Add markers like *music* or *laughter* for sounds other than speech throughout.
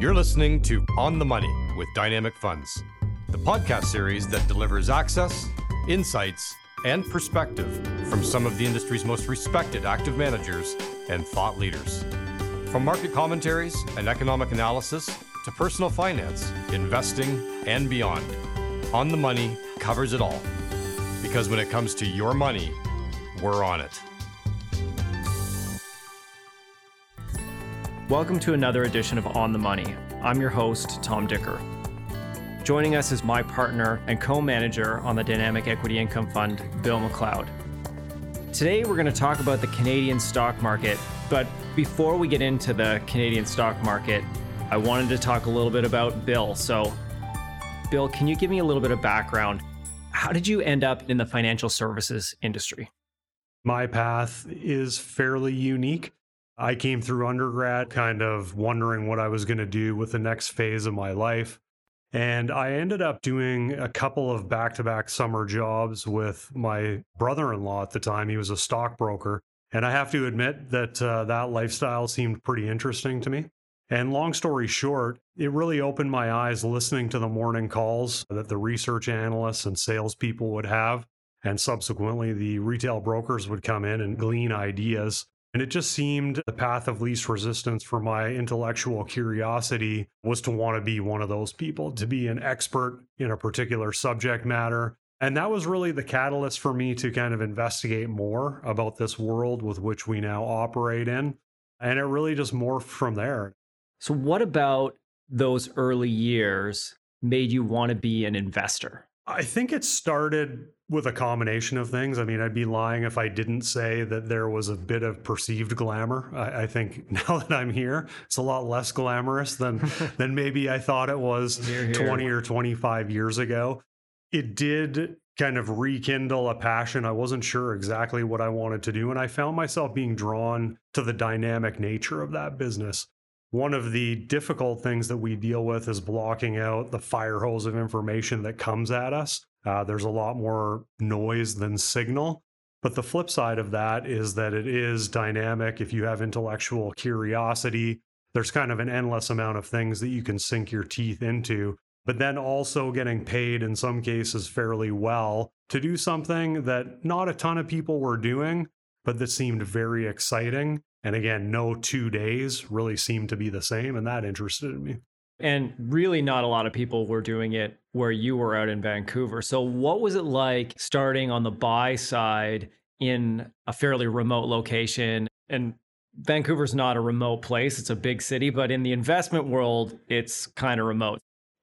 You're listening to On the Money with Dynamic Funds, the podcast series that delivers access, insights, and perspective from some of the industry's most respected active managers and thought leaders. From market commentaries and economic analysis to personal finance, investing, and beyond, On the Money covers it all. Because when it comes to your money, we're on it. Welcome to another edition of On the Money. I'm your host, Tom Dicker. Joining us is my partner and co manager on the Dynamic Equity Income Fund, Bill McLeod. Today, we're going to talk about the Canadian stock market, but before we get into the Canadian stock market, I wanted to talk a little bit about Bill. So, Bill, can you give me a little bit of background? How did you end up in the financial services industry? My path is fairly unique. I came through undergrad kind of wondering what I was going to do with the next phase of my life. And I ended up doing a couple of back to back summer jobs with my brother in law at the time. He was a stockbroker. And I have to admit that uh, that lifestyle seemed pretty interesting to me. And long story short, it really opened my eyes listening to the morning calls that the research analysts and salespeople would have. And subsequently, the retail brokers would come in and glean ideas and it just seemed the path of least resistance for my intellectual curiosity was to want to be one of those people, to be an expert in a particular subject matter. And that was really the catalyst for me to kind of investigate more about this world with which we now operate in. And it really just morphed from there. So, what about those early years made you want to be an investor? I think it started with a combination of things. I mean, I'd be lying if I didn't say that there was a bit of perceived glamour. I, I think *laughs* now that I'm here, it's a lot less glamorous than *laughs* than maybe I thought it was here, here. 20 or 25 years ago. It did kind of rekindle a passion. I wasn't sure exactly what I wanted to do. And I found myself being drawn to the dynamic nature of that business. One of the difficult things that we deal with is blocking out the fire hose of information that comes at us. Uh, there's a lot more noise than signal. But the flip side of that is that it is dynamic. If you have intellectual curiosity, there's kind of an endless amount of things that you can sink your teeth into. But then also getting paid in some cases fairly well to do something that not a ton of people were doing, but that seemed very exciting and again, no two days really seemed to be the same. And that interested me. And really, not a lot of people were doing it where you were out in Vancouver. So, what was it like starting on the buy side in a fairly remote location? And Vancouver's not a remote place, it's a big city, but in the investment world, it's kind of remote.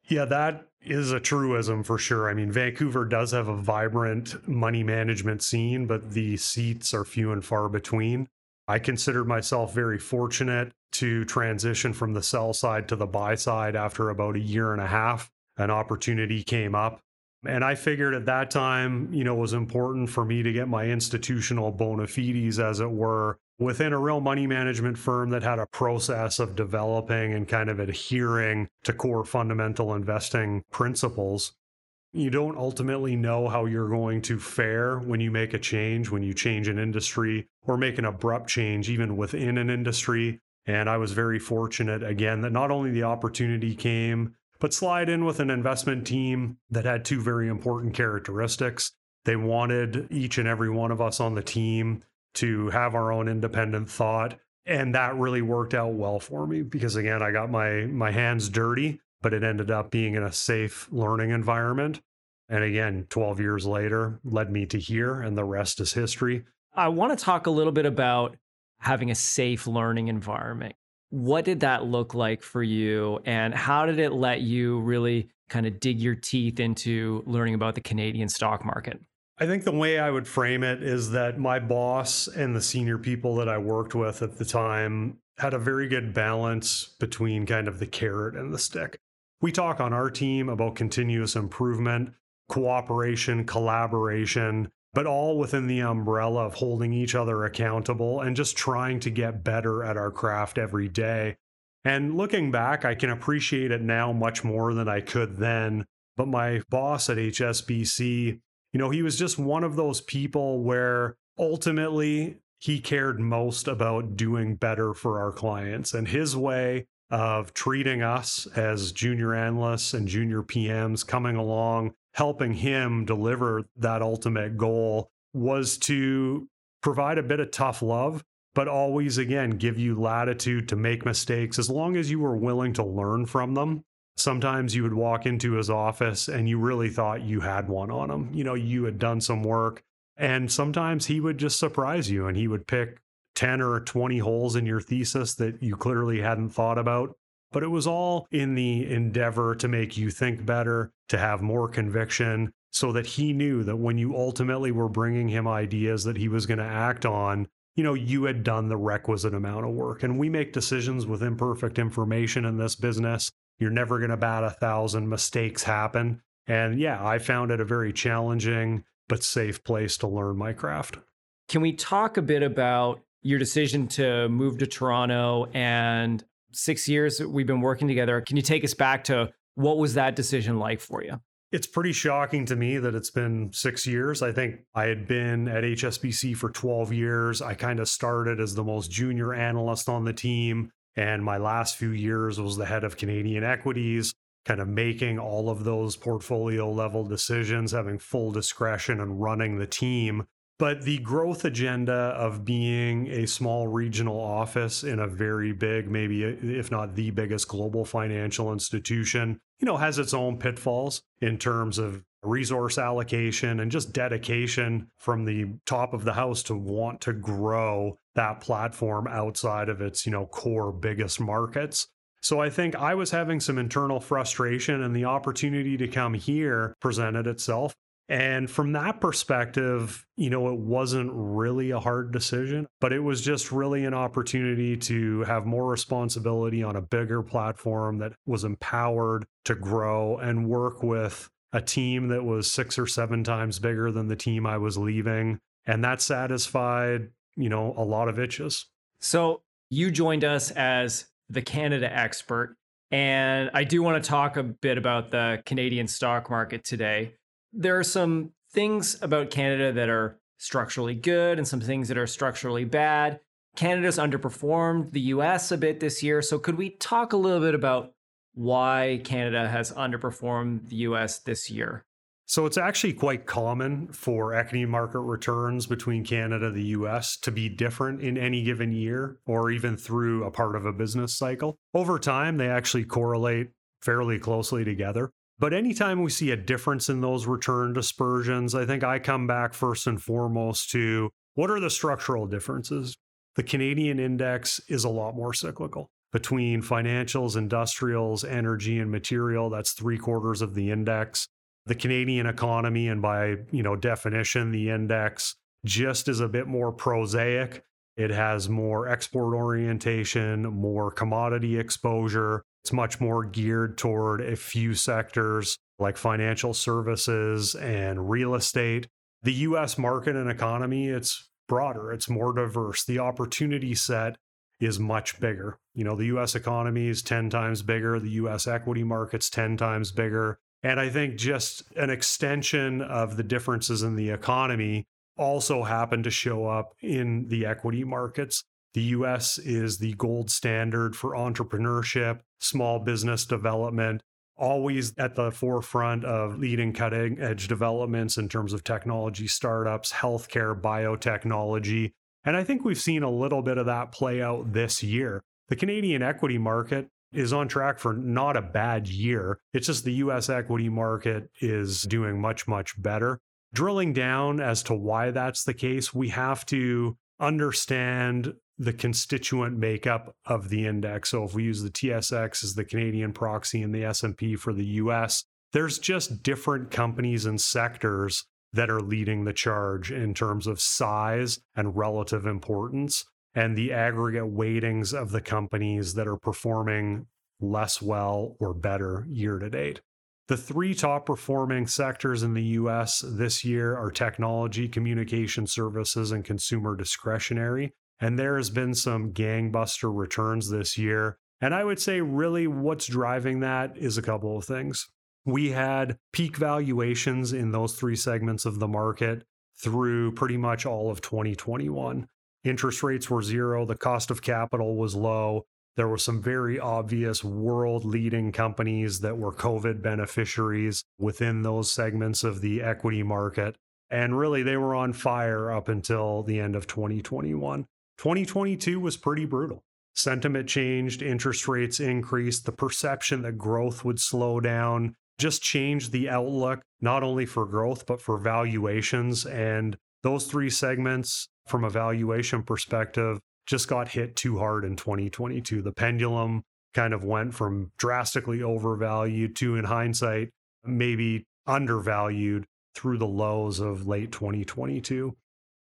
Yeah, that is a truism for sure. I mean, Vancouver does have a vibrant money management scene, but the seats are few and far between. I considered myself very fortunate to transition from the sell side to the buy side after about a year and a half. An opportunity came up. And I figured at that time, you know, was important for me to get my institutional bona fides, as it were, within a real money management firm that had a process of developing and kind of adhering to core fundamental investing principles you don't ultimately know how you're going to fare when you make a change, when you change an industry or make an abrupt change, even within an industry. And I was very fortunate, again, that not only the opportunity came, but slide in with an investment team that had two very important characteristics. They wanted each and every one of us on the team to have our own independent thought. And that really worked out well for me because again, I got my my hands dirty but it ended up being in a safe learning environment. And again, 12 years later led me to here, and the rest is history. I want to talk a little bit about having a safe learning environment. What did that look like for you? And how did it let you really kind of dig your teeth into learning about the Canadian stock market? I think the way I would frame it is that my boss and the senior people that I worked with at the time had a very good balance between kind of the carrot and the stick. We talk on our team about continuous improvement, cooperation, collaboration, but all within the umbrella of holding each other accountable and just trying to get better at our craft every day. And looking back, I can appreciate it now much more than I could then. But my boss at HSBC, you know, he was just one of those people where ultimately he cared most about doing better for our clients. And his way of treating us as junior analysts and junior PMs coming along, helping him deliver that ultimate goal was to provide a bit of tough love, but always, again, give you latitude to make mistakes as long as you were willing to learn from them. Sometimes you would walk into his office and you really thought you had one on him. You know, you had done some work. And sometimes he would just surprise you and he would pick 10 or 20 holes in your thesis that you clearly hadn't thought about. But it was all in the endeavor to make you think better, to have more conviction, so that he knew that when you ultimately were bringing him ideas that he was going to act on, you know, you had done the requisite amount of work. And we make decisions with imperfect information in this business. You're never going to bat a thousand, mistakes happen. And yeah, I found it a very challenging but safe place to learn my craft. Can we talk a bit about your decision to move to Toronto and six years we've been working together. Can you take us back to what was that decision like for you? It's pretty shocking to me that it's been six years. I think I had been at HSBC for 12 years. I kind of started as the most junior analyst on the team. And my last few years was the head of Canadian equities, kind of making all of those portfolio level decisions, having full discretion and running the team. But the growth agenda of being a small regional office in a very big, maybe uh, if not the biggest global financial institution, you know, has its own pitfalls in terms of resource allocation and just dedication from the top of the house to want to grow that platform outside of its, you know, core biggest markets. So I think I was having some internal frustration and the opportunity to come here presented itself. And from that perspective, you know, it wasn't really a hard decision, but it was just really an opportunity to have more responsibility on a bigger platform that was empowered to grow and work with a team that was six or seven times bigger than the team I was leaving. And that satisfied, you know, a lot of itches. So you joined us as the Canada expert. And I do want to talk a bit about the Canadian stock market today there are some things about Canada that are structurally good and some things that are structurally bad. Canada's underperformed the US a bit this year. So, could we talk a little bit about why Canada has underperformed the US this year? So, it's actually quite common for equity market returns between Canada and the US to be different in any given year or even through a part of a business cycle. Over time, they actually correlate fairly closely together. But anytime we see a difference in those return dispersions, I think I come back first and foremost to what are the structural differences? The Canadian index is a lot more cyclical between financials, industrials, energy, and material. That's three quarters of the index. The Canadian economy, and by you know definition, the index just is a bit more prosaic. It has more export orientation, more commodity exposure, it's much more geared toward a few sectors like financial services and real estate. The US market and economy, it's broader, it's more diverse. The opportunity set is much bigger. You know, the US economy is 10 times bigger, the US equity market's 10 times bigger. And I think just an extension of the differences in the economy also happen to show up in the equity markets. The US is the gold standard for entrepreneurship, small business development, always at the forefront of leading cutting edge developments in terms of technology startups, healthcare, biotechnology. And I think we've seen a little bit of that play out this year. The Canadian equity market is on track for not a bad year. It's just the US equity market is doing much, much better. Drilling down as to why that's the case, we have to understand the constituent makeup of the index. So if we use the TSX as the Canadian proxy and the S&P for the US, there's just different companies and sectors that are leading the charge in terms of size and relative importance and the aggregate weightings of the companies that are performing less well or better year to date. The three top performing sectors in the US this year are technology, communication services, and consumer discretionary. And there has been some gangbuster returns this year. And I would say, really, what's driving that is a couple of things. We had peak valuations in those three segments of the market through pretty much all of 2021. Interest rates were zero, the cost of capital was low. There were some very obvious world leading companies that were COVID beneficiaries within those segments of the equity market. And really, they were on fire up until the end of 2021. 2022 was pretty brutal. Sentiment changed, interest rates increased, the perception that growth would slow down just changed the outlook, not only for growth, but for valuations. And those three segments, from a valuation perspective, just got hit too hard in 2022. The pendulum kind of went from drastically overvalued to, in hindsight, maybe undervalued through the lows of late 2022.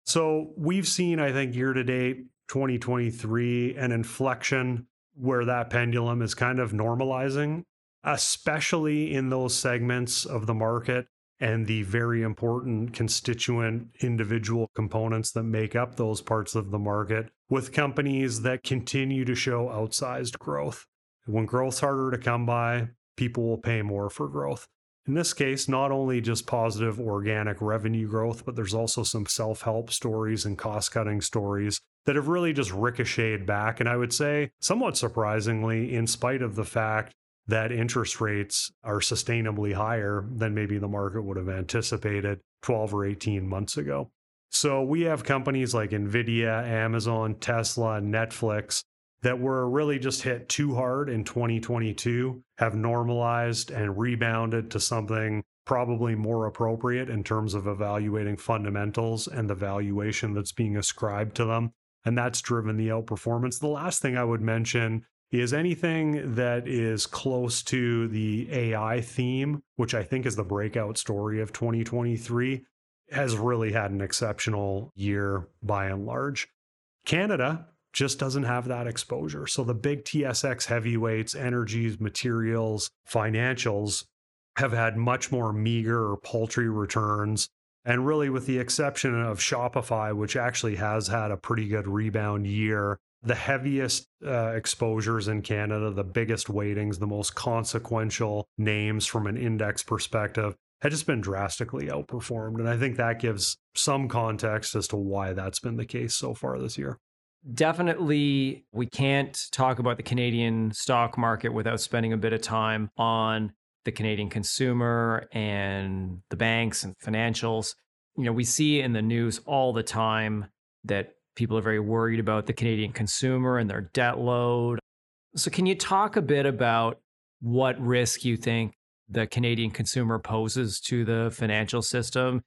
So we've seen, I think, year to date, 2023, an inflection where that pendulum is kind of normalizing, especially in those segments of the market and the very important constituent individual components that make up those parts of the market with companies that continue to show outsized growth. When growth's harder to come by, people will pay more for growth. In this case, not only just positive organic revenue growth, but there's also some self help stories and cost cutting stories that have really just ricocheted back. And I would say, somewhat surprisingly, in spite of the fact that interest rates are sustainably higher than maybe the market would have anticipated 12 or 18 months ago. So we have companies like Nvidia, Amazon, Tesla, Netflix that were really just hit too hard in 2022, have normalized and rebounded to something probably more appropriate in terms of evaluating fundamentals and the valuation that's being ascribed to them. And that's driven the outperformance. The last thing I would mention is anything that is close to the AI theme, which I think is the breakout story of 2023, has really had an exceptional year by and large. Canada just doesn't have that exposure. So the big TSX heavyweights, energies, materials, financials have had much more meager or paltry returns. And really, with the exception of Shopify, which actually has had a pretty good rebound year, the heaviest uh, exposures in Canada, the biggest weightings, the most consequential names from an index perspective had just been drastically outperformed. And I think that gives some context as to why that's been the case so far this year. Definitely, we can't talk about the Canadian stock market without spending a bit of time on the Canadian consumer and the banks and financials. You know, we see in the news all the time that people are very worried about the Canadian consumer and their debt load. So, can you talk a bit about what risk you think the Canadian consumer poses to the financial system?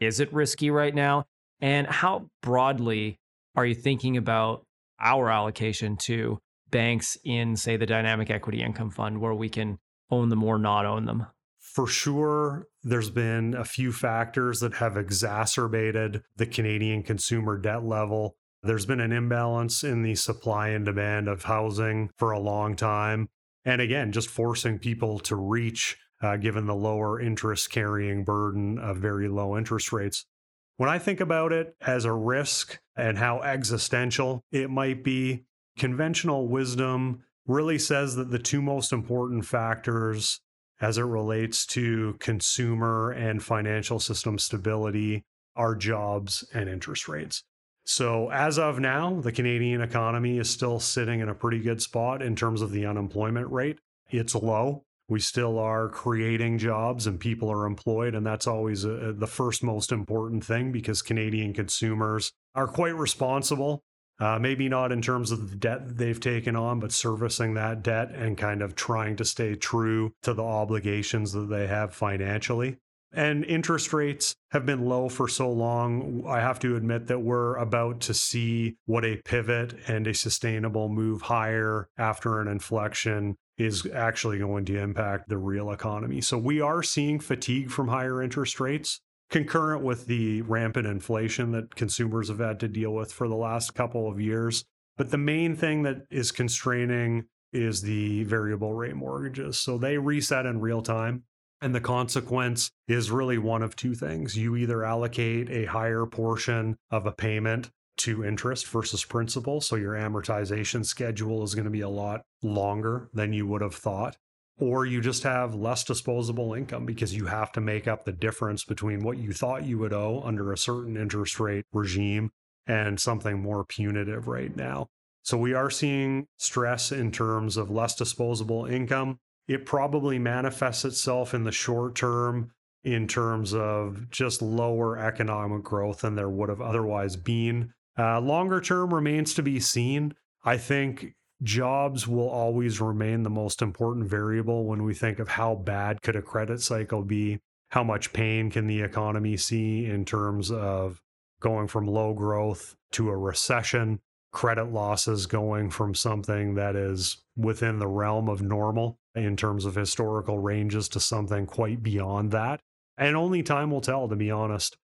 Is it risky right now? And how broadly are you thinking about our allocation to banks in, say, the dynamic equity income fund, where we can own them or not own them? For sure, there's been a few factors that have exacerbated the Canadian consumer debt level. There's been an imbalance in the supply and demand of housing for a long time. And again, just forcing people to reach, uh, given the lower interest carrying burden of very low interest rates. When I think about it as a risk and how existential it might be, conventional wisdom really says that the two most important factors as it relates to consumer and financial system stability are jobs and interest rates. So, as of now, the Canadian economy is still sitting in a pretty good spot in terms of the unemployment rate. It's low, we still are creating jobs and people are employed. And that's always a, uh, the first most important thing because Canadian consumers are quite responsible. Uh, maybe not in terms of the debt they've taken on, but servicing that debt and kind of trying to stay true to the obligations that they have financially. And interest rates have been low for so long. I have to admit that we're about to see what a pivot and a sustainable move higher after an inflection is actually going to impact the real economy. So we are seeing fatigue from higher interest rates concurrent with the rampant inflation that consumers have had to deal with for the last couple of years. But the main thing that is constraining is the variable rate mortgages. So they reset in real time. And the consequence is really one of two things. You either allocate a higher portion of a payment to interest versus principal. So your amortization schedule is going to be a lot longer than you would have thought. Or you just have less disposable income because you have to make up the difference between what you thought you would owe under a certain interest rate regime and something more punitive right now. So we are seeing stress in terms of less disposable income. It probably manifests itself in the short term in terms of just lower economic growth than there would have otherwise been. Uh, longer term remains to be seen. I think jobs will always remain the most important variable when we think of how bad could a credit cycle be how much pain can the economy see in terms of going from low growth to a recession credit losses going from something that is within the realm of normal in terms of historical ranges to something quite beyond that and only time will tell to be honest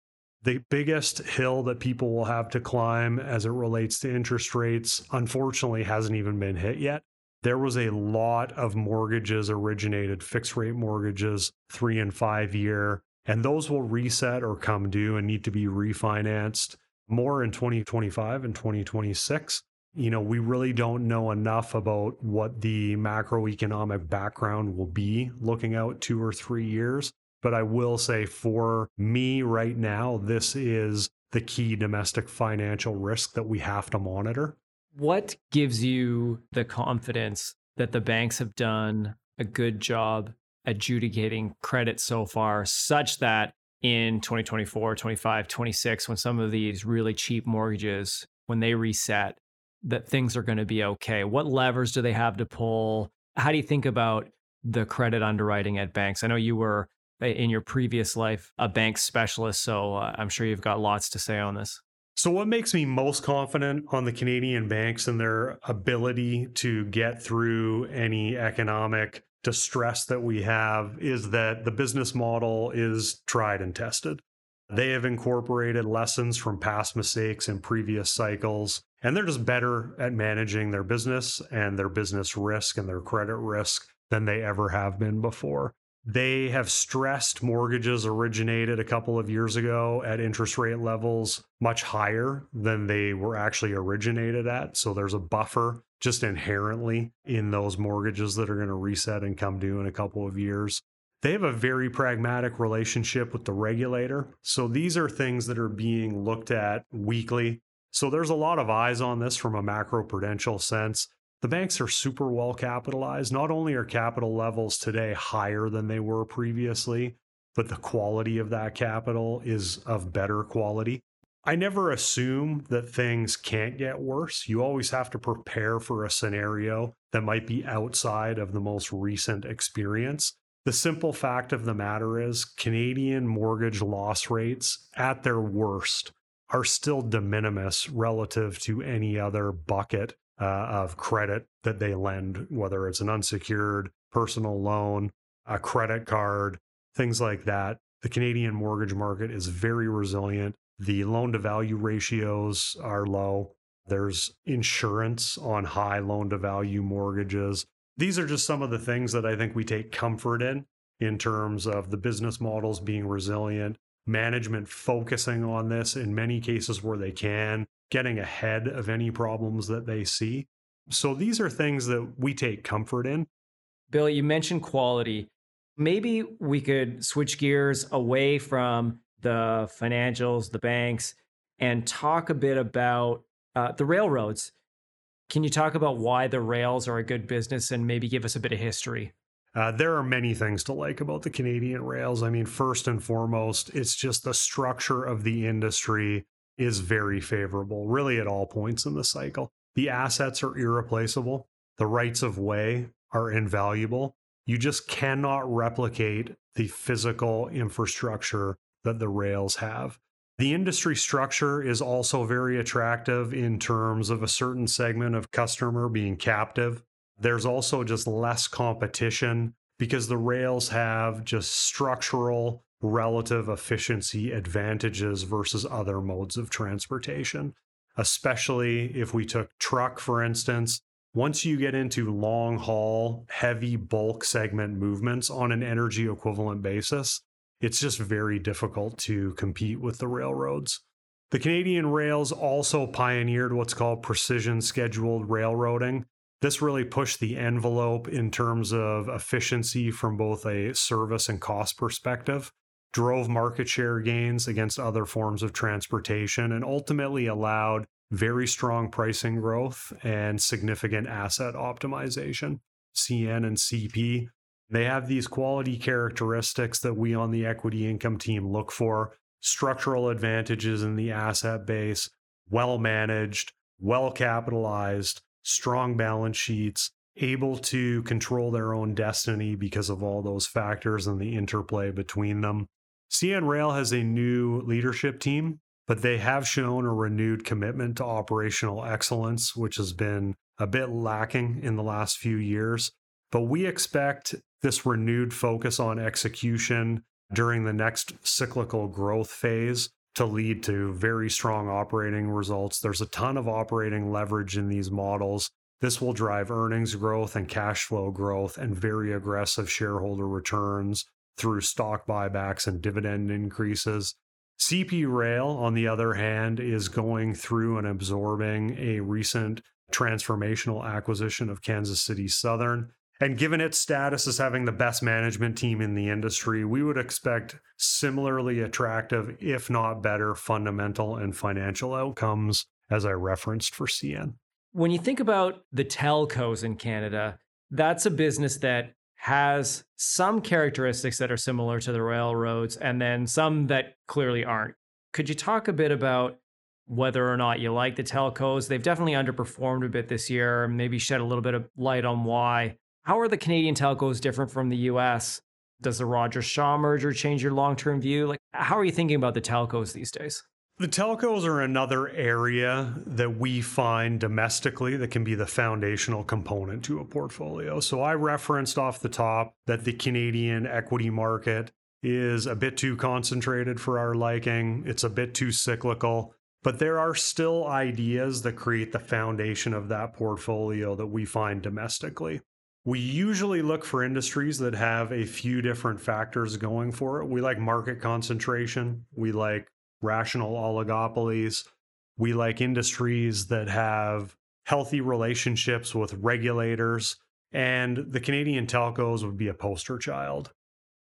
the biggest hill that people will have to climb as it relates to interest rates, unfortunately, hasn't even been hit yet. There was a lot of mortgages originated, fixed rate mortgages, three and five year, and those will reset or come due and need to be refinanced more in 2025 and 2026. You know, we really don't know enough about what the macroeconomic background will be looking out two or three years but I will say for me right now, this is the key domestic financial risk that we have to monitor. What gives you the confidence that the banks have done a good job adjudicating credit so far, such that in 2024, 25, 26, when some of these really cheap mortgages, when they reset, that things are going to be okay? What levers do they have to pull? How do you think about the credit underwriting at banks? I know you were in your previous life a bank specialist. So uh, I'm sure you've got lots to say on this. So, what makes me most confident on the Canadian banks and their ability to get through any economic distress that we have is that the business model is tried and tested. They have incorporated lessons from past mistakes in previous cycles, and they're just better at managing their business and their business risk and their credit risk than they ever have been before. They have stressed mortgages originated a couple of years ago at interest rate levels much higher than they were actually originated at. So there's a buffer just inherently in those mortgages that are going to reset and come due in a couple of years. They have a very pragmatic relationship with the regulator. So these are things that are being looked at weekly. So there's a lot of eyes on this from a macro prudential sense. The banks are super well capitalized. Not only are capital levels today higher than they were previously, but the quality of that capital is of better quality. I never assume that things can't get worse. You always have to prepare for a scenario that might be outside of the most recent experience. The simple fact of the matter is, Canadian mortgage loss rates at their worst are still de minimis relative to any other bucket uh, of credit that they lend, whether it's an unsecured personal loan, a credit card, things like that. The Canadian mortgage market is very resilient. The loan to value ratios are low. There's insurance on high loan to value mortgages. These are just some of the things that I think we take comfort in, in terms of the business models being resilient, management focusing on this in many cases where they can, getting ahead of any problems that they see. So these are things that we take comfort in. Bill, you mentioned quality. Maybe we could switch gears away from the financials, the banks, and talk a bit about uh, the railroads. Can you talk about why the rails are a good business and maybe give us a bit of history? Uh, there are many things to like about the Canadian rails. I mean, first and foremost, it's just the structure of the industry is very favorable, really at all points in the cycle. The assets are irreplaceable, the rights of way are invaluable. You just cannot replicate the physical infrastructure that the rails have. The industry structure is also very attractive in terms of a certain segment of customer being captive. There's also just less competition because the rails have just structural relative efficiency advantages versus other modes of transportation, especially if we took truck, for instance. Once you get into long haul, heavy bulk segment movements on an energy equivalent basis, it's just very difficult to compete with the railroads. The Canadian rails also pioneered what's called precision scheduled railroading. This really pushed the envelope in terms of efficiency from both a service and cost perspective drove market share gains against other forms of transportation and ultimately allowed very strong pricing growth, and significant asset optimization. CN and CP, they have these quality characteristics that we on the equity income team look for structural advantages in the asset base, well managed, well capitalized, strong balance sheets, able to control their own destiny because of all those factors and the interplay between them. CN Rail has a new leadership team, but they have shown a renewed commitment to operational excellence, which has been a bit lacking in the last few years. But we expect this renewed focus on execution during the next cyclical growth phase to lead to very strong operating results. There's a ton of operating leverage in these models. This will drive earnings growth and cash flow growth and very aggressive shareholder returns through stock buybacks and dividend increases. CP Rail, on the other hand, is going through and absorbing a recent transformational acquisition of Kansas City Southern. And given its status as having the best management team in the industry, we would expect similarly attractive, if not better, fundamental and financial outcomes, as I referenced for CN. When you think about the telcos in Canada, that's a business that has some characteristics that are similar to the railroads and then some that clearly aren't. Could you talk a bit about whether or not you like the telcos? They've definitely underperformed a bit this year, maybe shed a little bit of light on why. How are the Canadian telcos different from the US? Does the Rogers Shaw merger change your long term view? Like, how are you thinking about the telcos these days? The telcos are another area that we find domestically that can be the foundational component to a portfolio. So I referenced off the top that the Canadian equity market is a bit too concentrated for our liking, it's a bit too cyclical. But there are still ideas that create the foundation of that portfolio that we find domestically. We usually look for industries that have a few different factors going for it. We like market concentration, we like rational oligopolies, we like industries that have healthy relationships with regulators, and the Canadian telcos would be a poster child.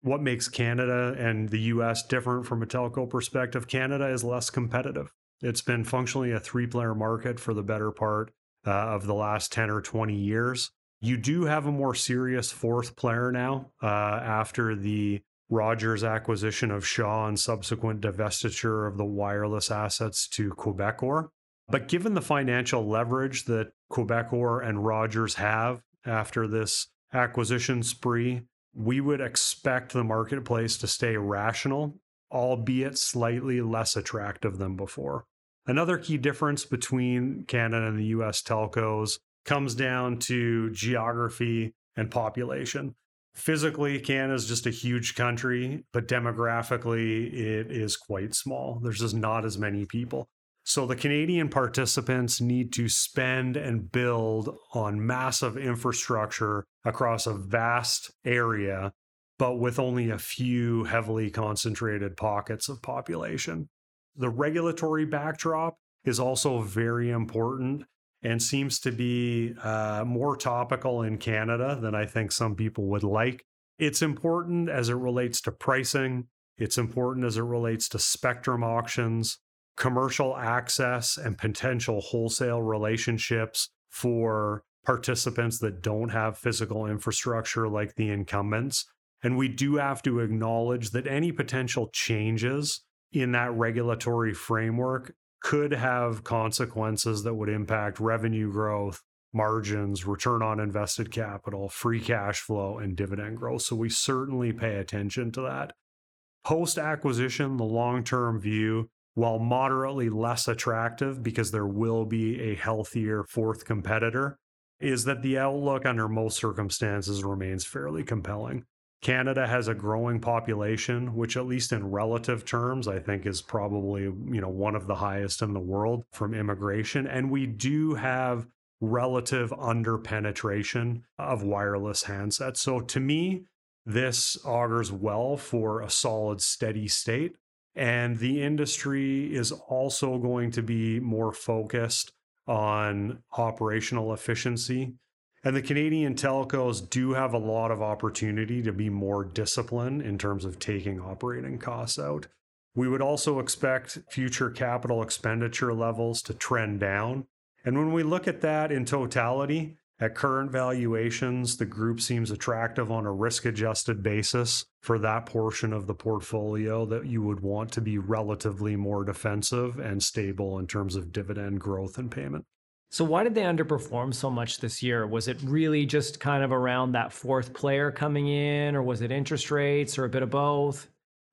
What makes Canada and the US different from a telco perspective? Canada is less competitive. It's been functionally a three player market for the better part uh, of the last 10 or 20 years. You do have a more serious fourth player now uh, after the Rogers acquisition of Shaw and subsequent divestiture of the wireless assets to Quebecor. But given the financial leverage that Quebecor and Rogers have after this acquisition spree, we would expect the marketplace to stay rational, albeit slightly less attractive than before. Another key difference between Canada and the US telcos comes down to geography and population. Physically, Canada is just a huge country, but demographically, it is quite small. There's just not as many people. So the Canadian participants need to spend and build on massive infrastructure across a vast area, but with only a few heavily concentrated pockets of population. The regulatory backdrop is also very important and seems to be uh, more topical in Canada than I think some people would like. It's important as it relates to pricing, it's important as it relates to spectrum auctions, commercial access, and potential wholesale relationships for participants that don't have physical infrastructure like the incumbents. And we do have to acknowledge that any potential changes in that regulatory framework could have consequences that would impact revenue growth, margins, return on invested capital, free cash flow, and dividend growth. So we certainly pay attention to that. Post acquisition, the long term view, while moderately less attractive because there will be a healthier fourth competitor, is that the outlook under most circumstances remains fairly compelling. Canada has a growing population, which at least in relative terms, I think is probably, you know, one of the highest in the world from immigration. And we do have relative under penetration of wireless handsets. So to me, this augurs well for a solid, steady state. And the industry is also going to be more focused on operational efficiency and the Canadian telcos do have a lot of opportunity to be more disciplined in terms of taking operating costs out. We would also expect future capital expenditure levels to trend down. And when we look at that in totality, at current valuations, the group seems attractive on a risk adjusted basis for that portion of the portfolio that you would want to be relatively more defensive and stable in terms of dividend growth and payment. So, why did they underperform so much this year? Was it really just kind of around that fourth player coming in, or was it interest rates, or a bit of both?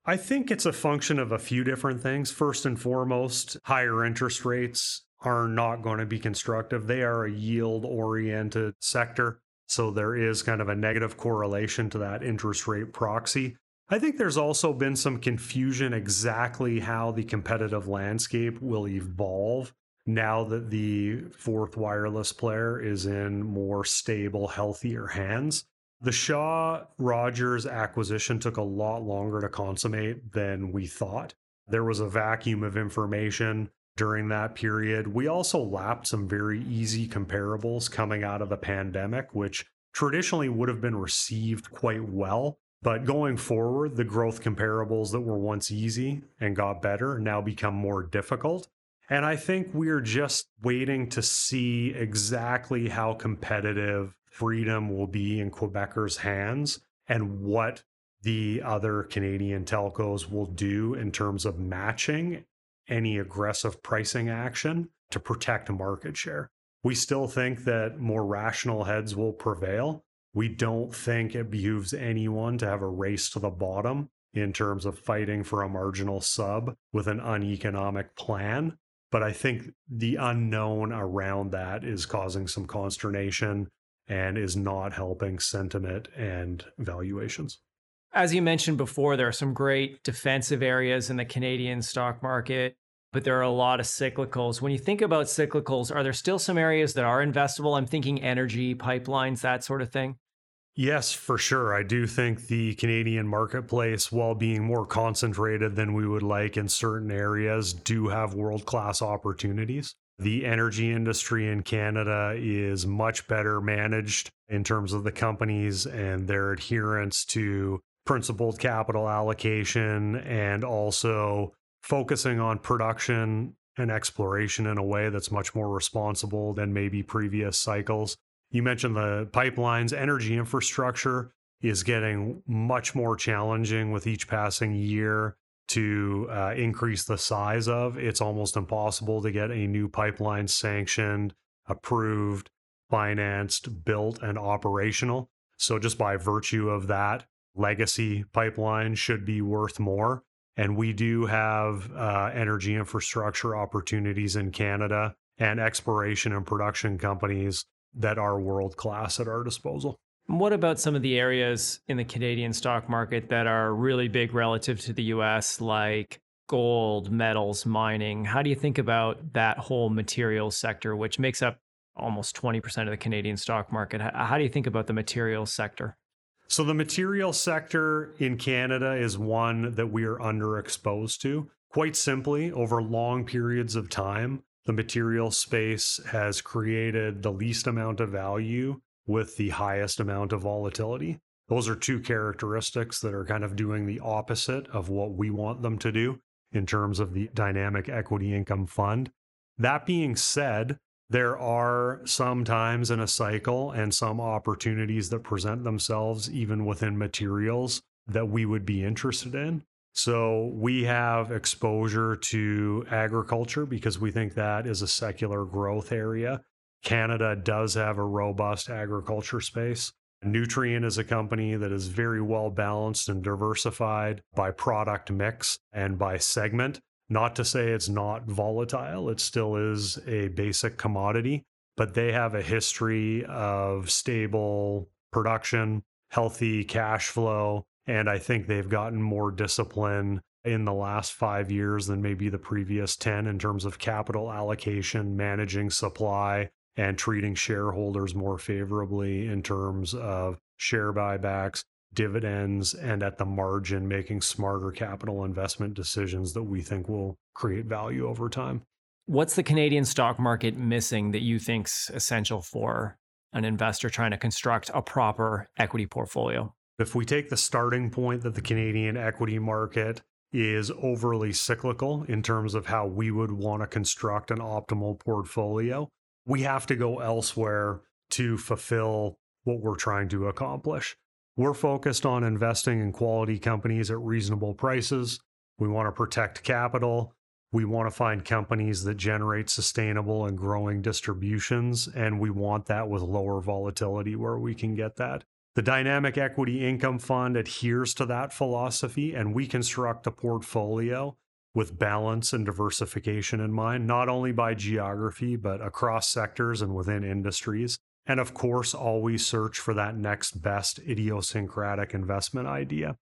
I think it's a function of a few different things. First and foremost, higher interest rates are not going to be constructive. They are a yield oriented sector. So there is kind of a negative correlation to that interest rate proxy. I think there's also been some confusion exactly how the competitive landscape will evolve now that the fourth wireless player is in more stable, healthier hands. The Shaw Rogers acquisition took a lot longer to consummate than we thought. There was a vacuum of information during that period. We also lapped some very easy comparables coming out of the pandemic, which traditionally would have been received quite well. But going forward, the growth comparables that were once easy and got better now become more difficult. And I think we're just waiting to see exactly how competitive freedom will be in Quebecor's hands and what the other Canadian telcos will do in terms of matching any aggressive pricing action to protect market share. We still think that more rational heads will prevail. We don't think it behooves anyone to have a race to the bottom in terms of fighting for a marginal sub with an uneconomic plan. But I think the unknown around that is causing some consternation and is not helping sentiment and valuations. As you mentioned before, there are some great defensive areas in the Canadian stock market, but there are a lot of cyclicals. When you think about cyclicals, are there still some areas that are investable? I'm thinking energy, pipelines, that sort of thing. Yes, for sure. I do think the Canadian marketplace, while being more concentrated than we would like in certain areas, do have world class opportunities. The energy industry in Canada is much better managed in terms of the companies and their adherence to principled capital allocation and also focusing on production and exploration in a way that's much more responsible than maybe previous cycles. You mentioned the pipelines, energy infrastructure is getting much more challenging with each passing year to uh, increase the size of. It's almost impossible to get a new pipeline sanctioned, approved, financed, built, and operational. So, just by virtue of that, legacy pipeline should be worth more. And we do have uh, energy infrastructure opportunities in Canada and exploration and production companies that are world class at our disposal. What about some of the areas in the Canadian stock market that are really big relative to the US, like gold, metals, mining? How do you think about that whole materials sector, which makes up almost 20% of the Canadian stock market? How do you think about the materials sector? So the material sector in Canada is one that we are underexposed to. Quite simply, over long periods of time, the material space has created the least amount of value with the highest amount of volatility. Those are two characteristics that are kind of doing the opposite of what we want them to do in terms of the dynamic equity income fund. That being said, there are some times in a cycle and some opportunities that present themselves even within materials that we would be interested in. So we have exposure to agriculture because we think that is a secular growth area. Canada does have a robust agriculture space. Nutrien is a company that is very well balanced and diversified by product mix and by segment. Not to say it's not volatile, it still is a basic commodity, but they have a history of stable production, healthy cash flow, and I think they've gotten more discipline in the last five years than maybe the previous 10 in terms of capital allocation, managing supply, and treating shareholders more favorably in terms of share buybacks dividends and at the margin making smarter capital investment decisions that we think will create value over time. What's the Canadian stock market missing that you think's essential for an investor trying to construct a proper equity portfolio? If we take the starting point that the Canadian equity market is overly cyclical in terms of how we would want to construct an optimal portfolio. We have to go elsewhere to fulfill what we're trying to accomplish. We're focused on investing in quality companies at reasonable prices. We want to protect capital. We want to find companies that generate sustainable and growing distributions, and we want that with lower volatility where we can get that. The Dynamic Equity Income Fund adheres to that philosophy, and we construct a portfolio with balance and diversification in mind, not only by geography, but across sectors and within industries. And of course, always search for that next best idiosyncratic investment idea.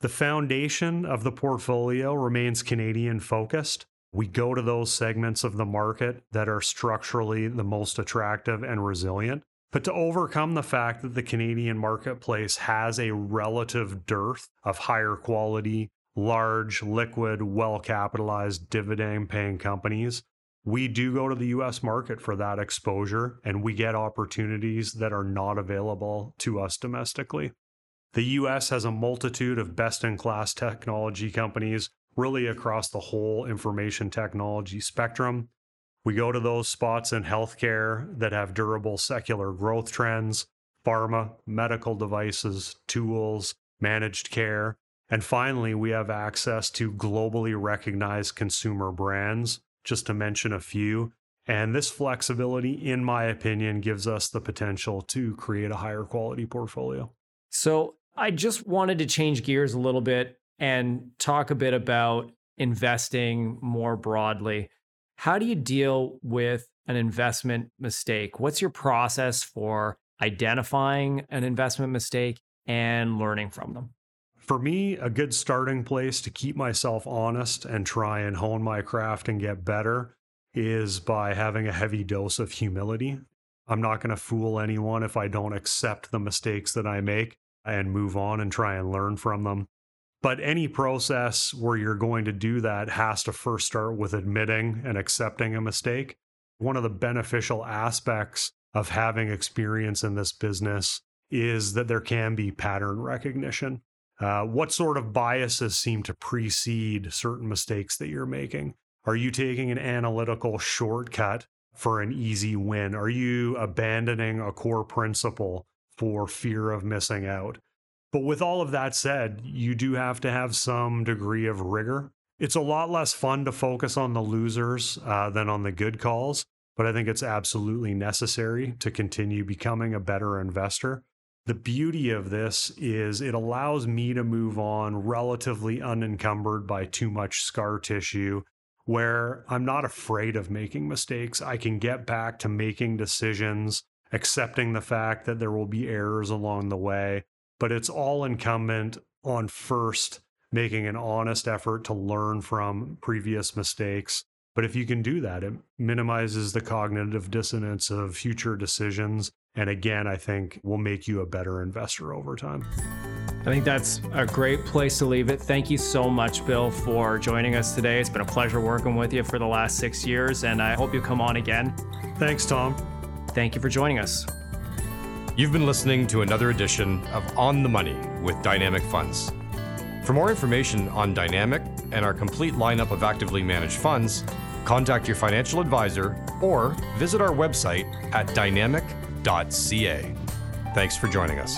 The foundation of the portfolio remains Canadian focused. We go to those segments of the market that are structurally the most attractive and resilient. But to overcome the fact that the Canadian marketplace has a relative dearth of higher quality, large, liquid, well capitalized, dividend paying companies, we do go to the US market for that exposure and we get opportunities that are not available to us domestically. The US has a multitude of best in class technology companies, really across the whole information technology spectrum. We go to those spots in healthcare that have durable secular growth trends, pharma, medical devices, tools, managed care. And finally, we have access to globally recognized consumer brands, just to mention a few. And this flexibility, in my opinion, gives us the potential to create a higher quality portfolio. So I just wanted to change gears a little bit and talk a bit about investing more broadly. How do you deal with an investment mistake? What's your process for identifying an investment mistake and learning from them? For me, a good starting place to keep myself honest and try and hone my craft and get better is by having a heavy dose of humility. I'm not going to fool anyone if I don't accept the mistakes that I make and move on and try and learn from them. But any process where you're going to do that has to first start with admitting and accepting a mistake. One of the beneficial aspects of having experience in this business is that there can be pattern recognition. Uh, what sort of biases seem to precede certain mistakes that you're making? Are you taking an analytical shortcut for an easy win? Are you abandoning a core principle for fear of missing out? But with all of that said, you do have to have some degree of rigor. It's a lot less fun to focus on the losers uh, than on the good calls, but I think it's absolutely necessary to continue becoming a better investor. The beauty of this is it allows me to move on relatively unencumbered by too much scar tissue, where I'm not afraid of making mistakes. I can get back to making decisions, accepting the fact that there will be errors along the way, but it's all incumbent on first making an honest effort to learn from previous mistakes. But if you can do that, it minimizes the cognitive dissonance of future decisions. And again, I think will make you a better investor over time. I think that's a great place to leave it. Thank you so much, Bill, for joining us today. It's been a pleasure working with you for the last six years, and I hope you come on again. Thanks, Tom. Thank you for joining us. You've been listening to another edition of On the Money with Dynamic Funds. For more information on Dynamic and our complete lineup of actively managed funds, contact your financial advisor or visit our website at dynamic.ca. Thanks for joining us.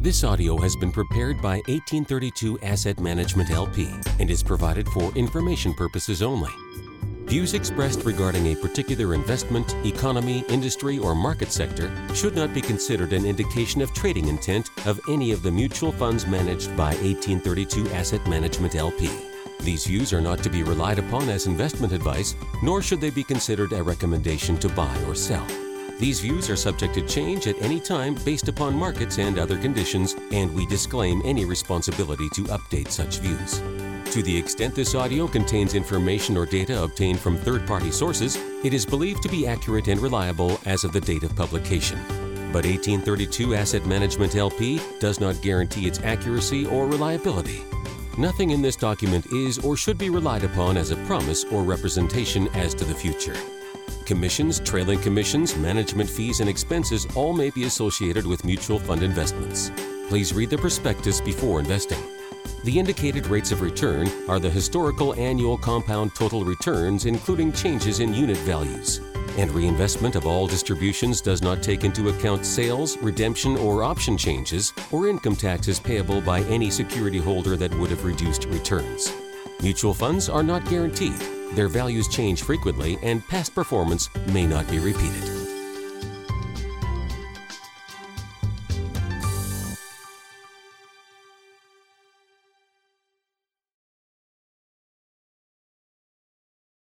This audio has been prepared by 1832 Asset Management LP and is provided for information purposes only. Views expressed regarding a particular investment, economy, industry, or market sector should not be considered an indication of trading intent of any of the mutual funds managed by 1832 Asset Management LP. These views are not to be relied upon as investment advice, nor should they be considered a recommendation to buy or sell. These views are subject to change at any time based upon markets and other conditions, and we disclaim any responsibility to update such views. To the extent this audio contains information or data obtained from third party sources, it is believed to be accurate and reliable as of the date of publication. But 1832 Asset Management LP does not guarantee its accuracy or reliability. Nothing in this document is or should be relied upon as a promise or representation as to the future. Commissions, trailing commissions, management fees, and expenses all may be associated with mutual fund investments. Please read the prospectus before investing. The indicated rates of return are the historical annual compound total returns, including changes in unit values. And reinvestment of all distributions does not take into account sales, redemption, or option changes, or income taxes payable by any security holder that would have reduced returns. Mutual funds are not guaranteed. Their values change frequently, and past performance may not be repeated.